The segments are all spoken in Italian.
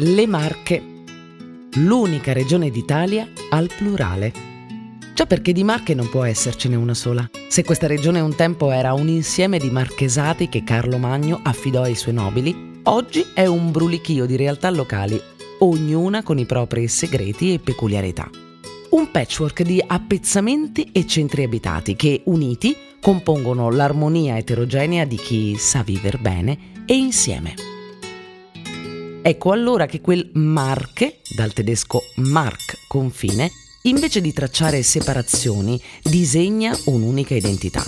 le Marche, l'unica regione d'Italia al plurale. Già perché di Marche non può essercene una sola. Se questa regione un tempo era un insieme di marchesati che Carlo Magno affidò ai suoi nobili, oggi è un brulichio di realtà locali, ognuna con i propri segreti e peculiarità. Un patchwork di appezzamenti e centri abitati che, uniti, compongono l'armonia eterogenea di chi sa vivere bene e insieme. Ecco allora che quel Marche, dal tedesco Mark confine, invece di tracciare separazioni, disegna un'unica identità.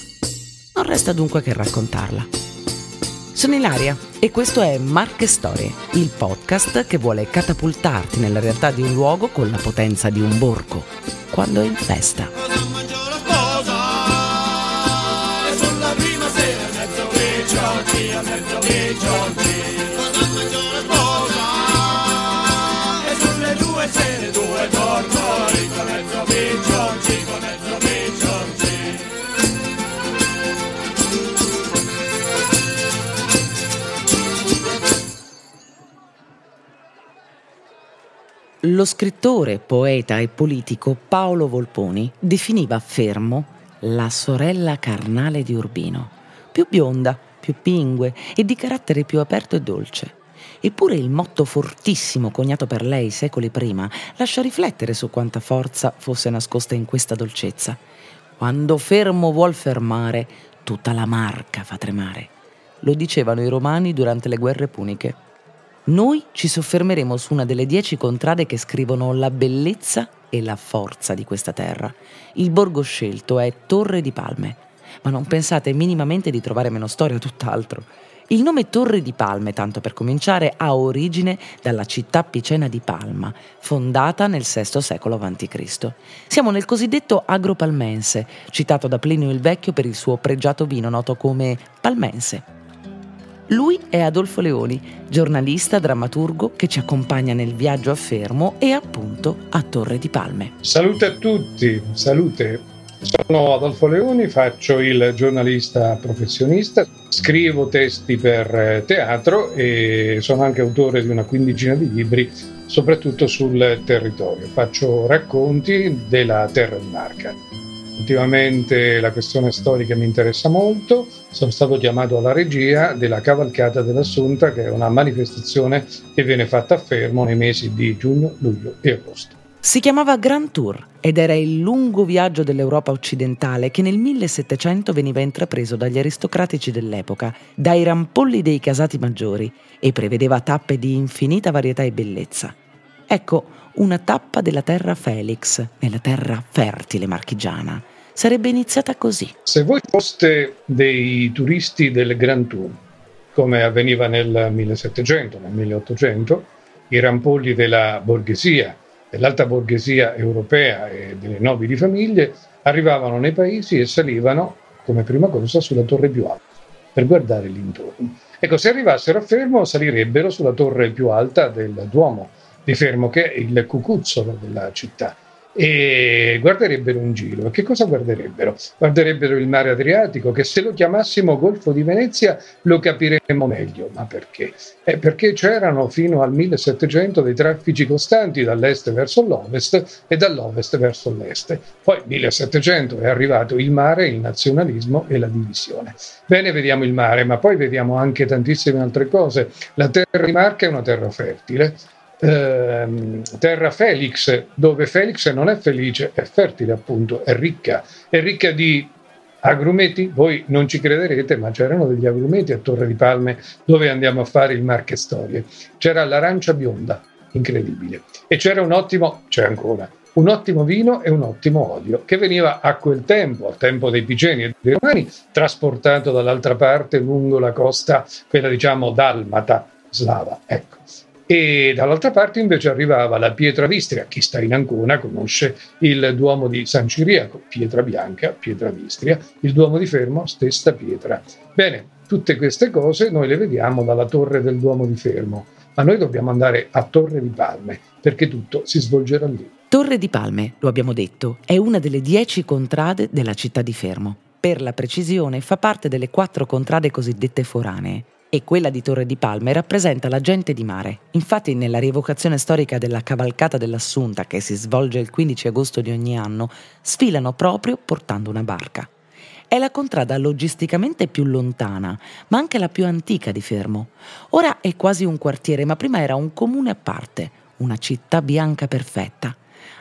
Non resta dunque che raccontarla. Sono Ilaria e questo è Marche Storie, il podcast che vuole catapultarti nella realtà di un luogo con la potenza di un borgo, quando è in festa. Lo scrittore, poeta e politico Paolo Volponi definiva Fermo la sorella carnale di Urbino, più bionda, più pingue e di carattere più aperto e dolce. Eppure il motto fortissimo coniato per lei secoli prima lascia riflettere su quanta forza fosse nascosta in questa dolcezza. Quando fermo vuol fermare, tutta la marca fa tremare. Lo dicevano i romani durante le guerre puniche. Noi ci soffermeremo su una delle dieci contrade che scrivono la bellezza e la forza di questa terra. Il borgo scelto è Torre di Palme, ma non pensate minimamente di trovare meno storia, tutt'altro. Il nome Torre di Palme, tanto per cominciare, ha origine dalla città picena di Palma, fondata nel VI secolo a.C. Siamo nel cosiddetto Agropalmense, citato da Plinio il Vecchio per il suo pregiato vino noto come Palmense. Lui è Adolfo Leoni, giornalista, drammaturgo che ci accompagna nel viaggio a Fermo e appunto a Torre di Palme. Salute a tutti, salute. Sono Adolfo Leoni, faccio il giornalista professionista, scrivo testi per eh, teatro e sono anche autore di una quindicina di libri, soprattutto sul territorio. Faccio racconti della terra di Marca. Ultimamente la questione storica mi interessa molto, sono stato chiamato alla regia della Cavalcata dell'Assunta, che è una manifestazione che viene fatta a Fermo nei mesi di giugno, luglio e agosto. Si chiamava Grand Tour ed era il lungo viaggio dell'Europa occidentale che nel 1700 veniva intrapreso dagli aristocratici dell'epoca, dai rampolli dei casati maggiori e prevedeva tappe di infinita varietà e bellezza. Ecco, una tappa della terra Felix, nella terra fertile marchigiana. Sarebbe iniziata così. Se voi foste dei turisti del Grand Tour, come avveniva nel 1700, nel 1800, i rampolli della borghesia, dell'alta borghesia europea e delle nobili famiglie arrivavano nei paesi e salivano come prima cosa sulla torre più alta per guardare l'intorno. Ecco, se arrivassero a Fermo salirebbero sulla torre più alta del Duomo di Fermo, che è il cucuzzolo della città e guarderebbero in giro. E che cosa guarderebbero? Guarderebbero il mare Adriatico, che se lo chiamassimo Golfo di Venezia lo capiremmo meglio. Ma perché? Eh, perché c'erano fino al 1700 dei traffici costanti dall'est verso l'ovest e dall'ovest verso l'est. Poi 1700 è arrivato il mare, il nazionalismo e la divisione. Bene, vediamo il mare, ma poi vediamo anche tantissime altre cose. La terra di Marca è una terra fertile ehm, terra Felix, dove Felix non è felice, è fertile appunto, è ricca, è ricca di agrumeti, voi non ci crederete, ma c'erano degli agrumeti a Torre di Palme dove andiamo a fare il Marche Storie. C'era l'arancia bionda, incredibile, e c'era un ottimo, c'è ancora, un ottimo vino e un ottimo olio che veniva a quel tempo, al tempo dei Piceni e dei Romani, trasportato dall'altra parte lungo la costa, quella diciamo dalmata, slava. Ecco e dall'altra parte invece arrivava la pietra vistria. Chi sta in Ancona conosce il Duomo di San Ciriaco, pietra bianca, pietra vistria, il Duomo di Fermo, stessa pietra. Bene, tutte queste cose noi le vediamo dalla torre del Duomo di Fermo, ma noi dobbiamo andare a Torre di Palme perché tutto si svolgerà lì. Torre di Palme, lo abbiamo detto, è una delle dieci contrade della città di Fermo. Per la precisione fa parte delle quattro contrade cosiddette foranee. E quella di Torre di Palme rappresenta la gente di mare. Infatti nella rievocazione storica della cavalcata dell'Assunta, che si svolge il 15 agosto di ogni anno, sfilano proprio portando una barca. È la contrada logisticamente più lontana, ma anche la più antica di Fermo. Ora è quasi un quartiere, ma prima era un comune a parte, una città bianca perfetta.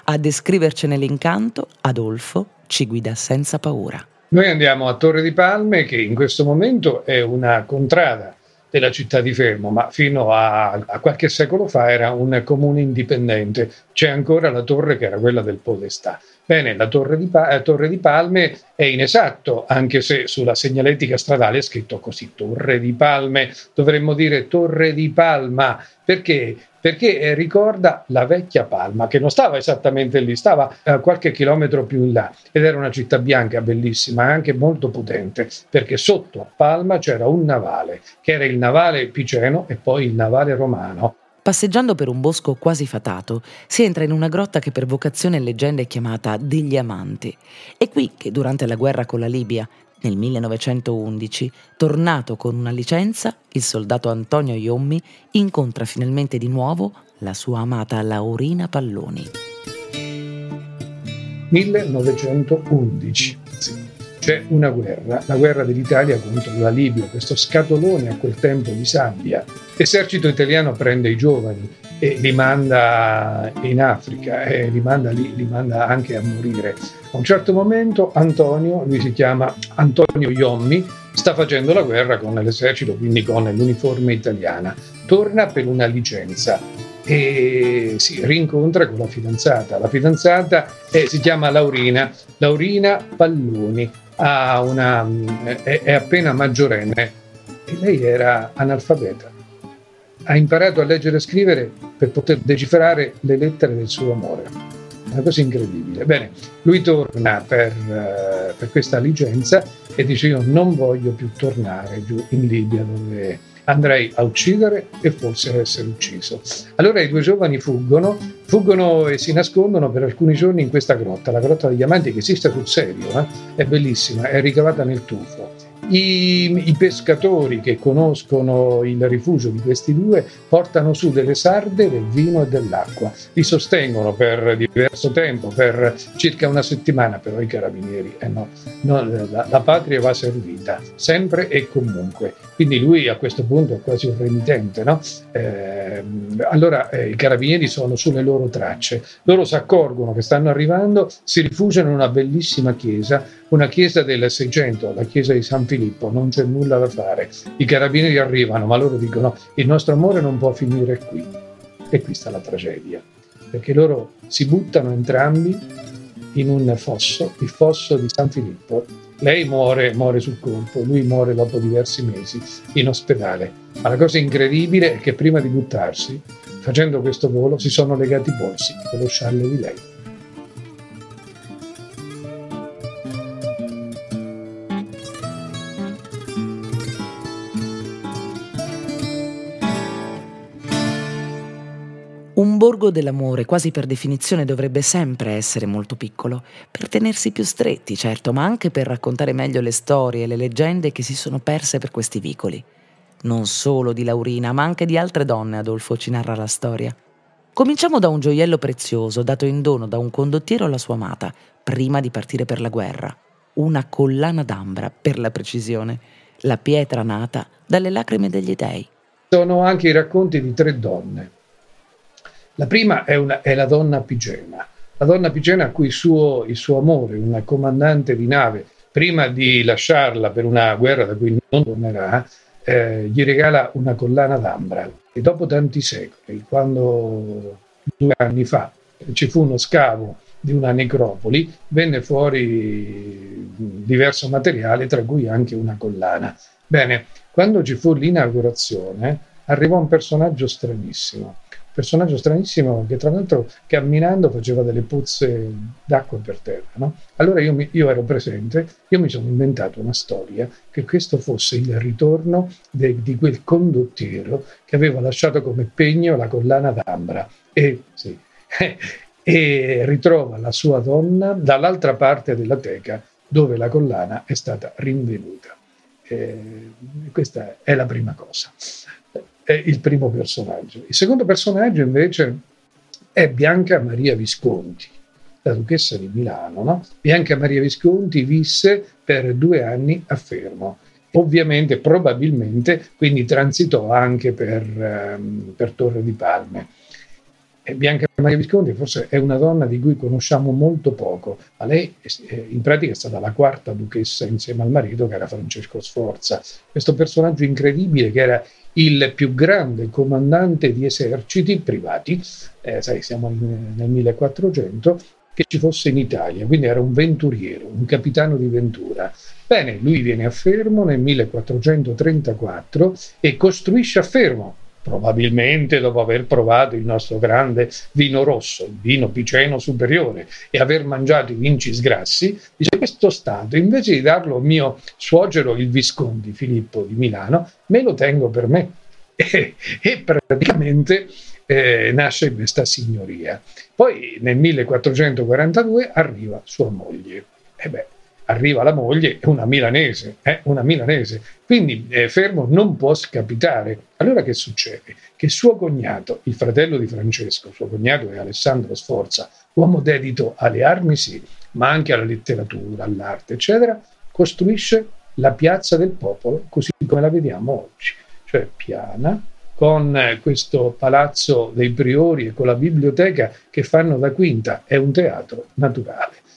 A descrivercene l'incanto, Adolfo ci guida senza paura. Noi andiamo a Torre di Palme, che in questo momento è una contrada della città di Fermo, ma fino a, a, qualche secolo fa era un comune indipendente. C'è ancora la torre che era quella del Podestà. Bene, la torre di, pa- eh, torre di Palme è inesatto, anche se sulla segnaletica stradale è scritto così, Torre di Palme, dovremmo dire Torre di Palma, perché? Perché eh, ricorda la vecchia Palma, che non stava esattamente lì, stava eh, qualche chilometro più in là ed era una città bianca bellissima anche molto potente, perché sotto a Palma c'era un navale, che era il navale piceno e poi il navale romano. Passeggiando per un bosco quasi fatato, si entra in una grotta che per vocazione e leggenda è chiamata degli Amanti. È qui che durante la guerra con la Libia, nel 1911, tornato con una licenza, il soldato Antonio Iommi incontra finalmente di nuovo la sua amata Laurina Palloni. 1911. C'è una guerra, la guerra dell'Italia contro la Libia, questo scatolone a quel tempo di sabbia. L'esercito italiano prende i giovani e li manda in Africa e li manda lì, li manda anche a morire. A un certo momento Antonio, lui si chiama Antonio Iommi, sta facendo la guerra con l'esercito, quindi con l'uniforme italiana. Torna per una licenza e si rincontra con la fidanzata. La fidanzata è, si chiama Laurina, Laurina Palloni una, è, è appena maggiorenne e lei era analfabeta. Ha imparato a leggere e scrivere per poter decifrare le lettere del suo amore. Una cosa incredibile. Bene, lui torna per, uh, per questa licenza e dice io non voglio più tornare giù in Libia dove andrei a uccidere e forse a essere ucciso. Allora i due giovani fuggono, fuggono e si nascondono per alcuni giorni in questa grotta, la grotta degli amanti che esiste sul serio, eh? è bellissima, è ricavata nel tufo. I, I, pescatori che conoscono il rifugio di questi due portano su delle sarde, del vino e dell'acqua. Li sostengono per diverso tempo, per circa una settimana, però i carabinieri, eh no, no la, la, patria va servita, sempre e comunque. Quindi lui a questo punto è quasi un remitente. No? Eh, allora eh, i carabinieri sono sulle loro tracce, loro si accorgono che stanno arrivando, si rifugiano in una bellissima chiesa, una chiesa del 600, la chiesa di San Filippo, non c'è nulla da fare. I carabinieri arrivano, ma loro dicono il nostro amore non può finire qui. E qui sta la tragedia, perché loro si buttano entrambi in un fosso, il fosso di San Filippo. Lei muore, muore sul colpo, lui muore dopo diversi mesi in ospedale. Ma la cosa incredibile è che prima di buttarsi, facendo questo volo, si sono legati i polsi con lo scialle di lei. Borgo dell'amore quasi per definizione dovrebbe sempre essere molto piccolo, per tenersi più stretti, certo, ma anche per raccontare meglio le storie e le leggende che si sono perse per questi vicoli. Non solo di Laurina, ma anche di altre donne Adolfo ci narra la storia. Cominciamo da un gioiello prezioso dato in dono da un condottiero alla sua amata, prima di partire per la guerra. Una collana d'ambra, per la precisione, la pietra nata dalle lacrime degli dei. Sono anche i racconti di tre donne la prima è, una, è la donna Pigena, la donna Pigena a cui il suo, il suo amore, un comandante di nave, prima di lasciarla per una guerra da cui non tornerà, eh, gli regala una collana d'ambra. E dopo tanti secoli, quando due anni fa ci fu uno scavo di una necropoli, venne fuori diverso materiale, tra cui anche una collana. Bene, quando ci fu l'inaugurazione, arrivò un personaggio stranissimo personaggio stranissimo che tra l'altro camminando faceva delle puzze d'acqua per terra. No? Allora io, mi, io, ero presente, io mi sono inventato una storia che questo fosse il ritorno de, di quel condottiero che aveva lasciato come pegno la collana d'ambra e, sì, e ritrova la sua donna dall'altra parte della teca dove la collana è stata rinvenuta. eh, questa è la prima cosa, è il primo personaggio. Il secondo personaggio invece è Bianca Maria Visconti, la duchessa di Milano. No? Bianca Maria Visconti visse per due anni a Fermo. Ovviamente, probabilmente, quindi transitò anche per, um, per Torre di Palme. Bianca Maria Visconti forse è una donna di cui conosciamo molto poco, ma lei eh, in pratica è stata la quarta duchessa insieme al marito che era Francesco Sforza. Questo personaggio incredibile che era il più grande comandante di eserciti privati, eh, sai, siamo nel 1400, che ci fosse in Italia, quindi era un venturiero, un capitano di ventura. Bene, lui viene a Fermo nel 1434 e costruisce a Fermo, probabilmente dopo aver provato il nostro grande vino rosso, il vino piceno superiore, e aver mangiato i vinci sgrassi, dice questo Stato, invece di darlo al mio suocero, il Visconti Filippo di Milano, me lo tengo per me. E, e praticamente eh, nasce questa signoria. Poi nel 1442 arriva sua moglie. E beh, arriva la moglie, è una milanese, eh, una milanese. Quindi eh, Fermo non può scapitare. Allora che succede? Che suo cognato, il fratello di Francesco, suo cognato è Alessandro Sforza, uomo dedito alle armi sì, ma anche alla letteratura, all'arte, eccetera, costruisce la piazza del popolo così come la vediamo oggi, cioè piana, con eh, questo palazzo dei priori e con la biblioteca che fanno da quinta, è un teatro naturale.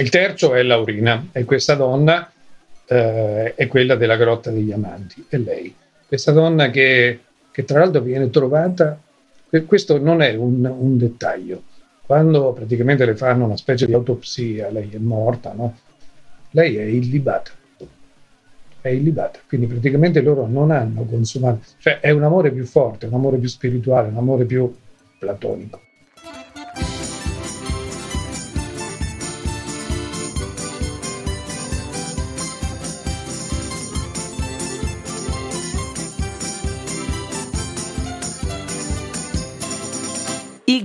Il terzo è Laurina e questa donna eh, è quella della Grotta degli Amanti, è lei. Questa donna che, che tra l'altro viene trovata, questo non è un, un, dettaglio, quando praticamente le fanno una specie di autopsia, lei è morta, no? lei è illibata è illibata, quindi praticamente loro non hanno consumato, cioè è un amore più forte, un amore più spirituale, un amore più platonico.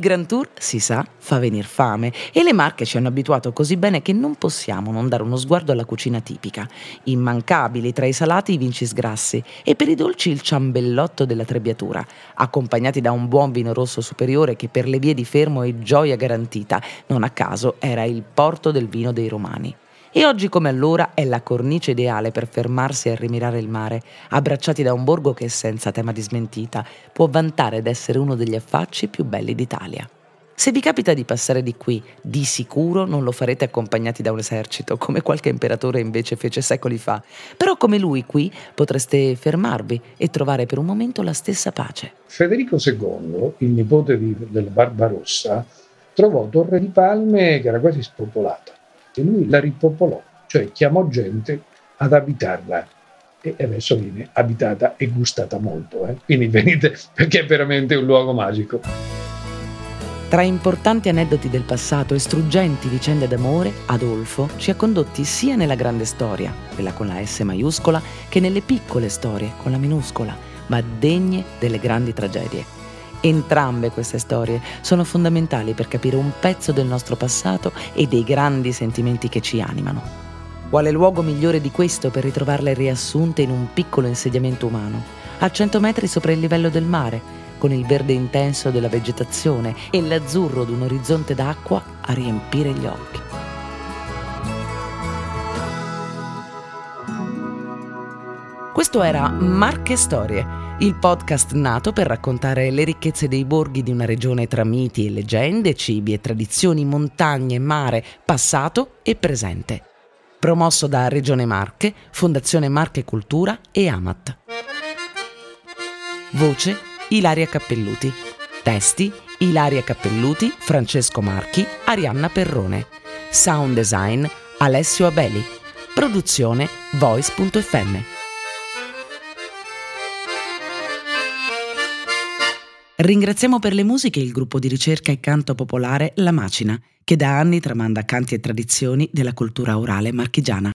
Grand Tour, si sa, fa venire fame e le marche ci hanno abituato così bene che non possiamo non dare uno sguardo alla cucina tipica. Immancabili tra i salati i vinci sgrassi e per i dolci il ciambellotto della trebbiatura, accompagnati da un buon vino rosso superiore che per le vie di Fermo è gioia garantita, non a caso era il porto del vino dei Romani e oggi come allora è la cornice ideale per fermarsi e rimirare il mare, abbracciati da un borgo che senza tema di smentita può vantare d'essere uno degli affacci più belli d'Italia. Se vi capita di passare di qui, di sicuro non lo farete accompagnati da un esercito, come qualche imperatore invece fece secoli fa. Però come lui qui potreste fermarvi e trovare per un momento la stessa pace. Federico II, il nipote di, del Barbarossa, trovò Torre di Palme che era quasi spopolata e lui la ripopolò, cioè chiamò gente ad abitarla e adesso viene abitata e gustata molto. Eh? Quindi venite perché è veramente un luogo magico. Tra importanti aneddoti del passato e struggenti vicende d'amore, Adolfo ci ha condotti sia nella grande storia, quella con la S maiuscola, che nelle piccole storie con la minuscola, ma degne delle grandi tragedie. Entrambe queste storie sono fondamentali per capire un pezzo del nostro passato e dei grandi sentimenti che ci animano. Quale luogo migliore di questo per ritrovarle riassunte in un piccolo insediamento umano, a 100 metri sopra il livello del mare, con il verde intenso della vegetazione e l'azzurro di un orizzonte d'acqua a riempire gli occhi. Questo era Marche Storie il podcast nato per raccontare le ricchezze dei borghi di una regione tra miti e leggende, cibi e tradizioni, montagne, mare, passato e presente. Promosso da Regione Marche, Fondazione Marche Cultura e Amat. Voce Ilaria Cappelluti. Testi Ilaria Cappelluti, Francesco Marchi, Arianna Perrone. Sound design Alessio Abeli. Produzione voice.fm. Ringraziamo per le musiche il gruppo di ricerca e canto popolare La Macina, che da anni tramanda canti e tradizioni della cultura orale marchigiana.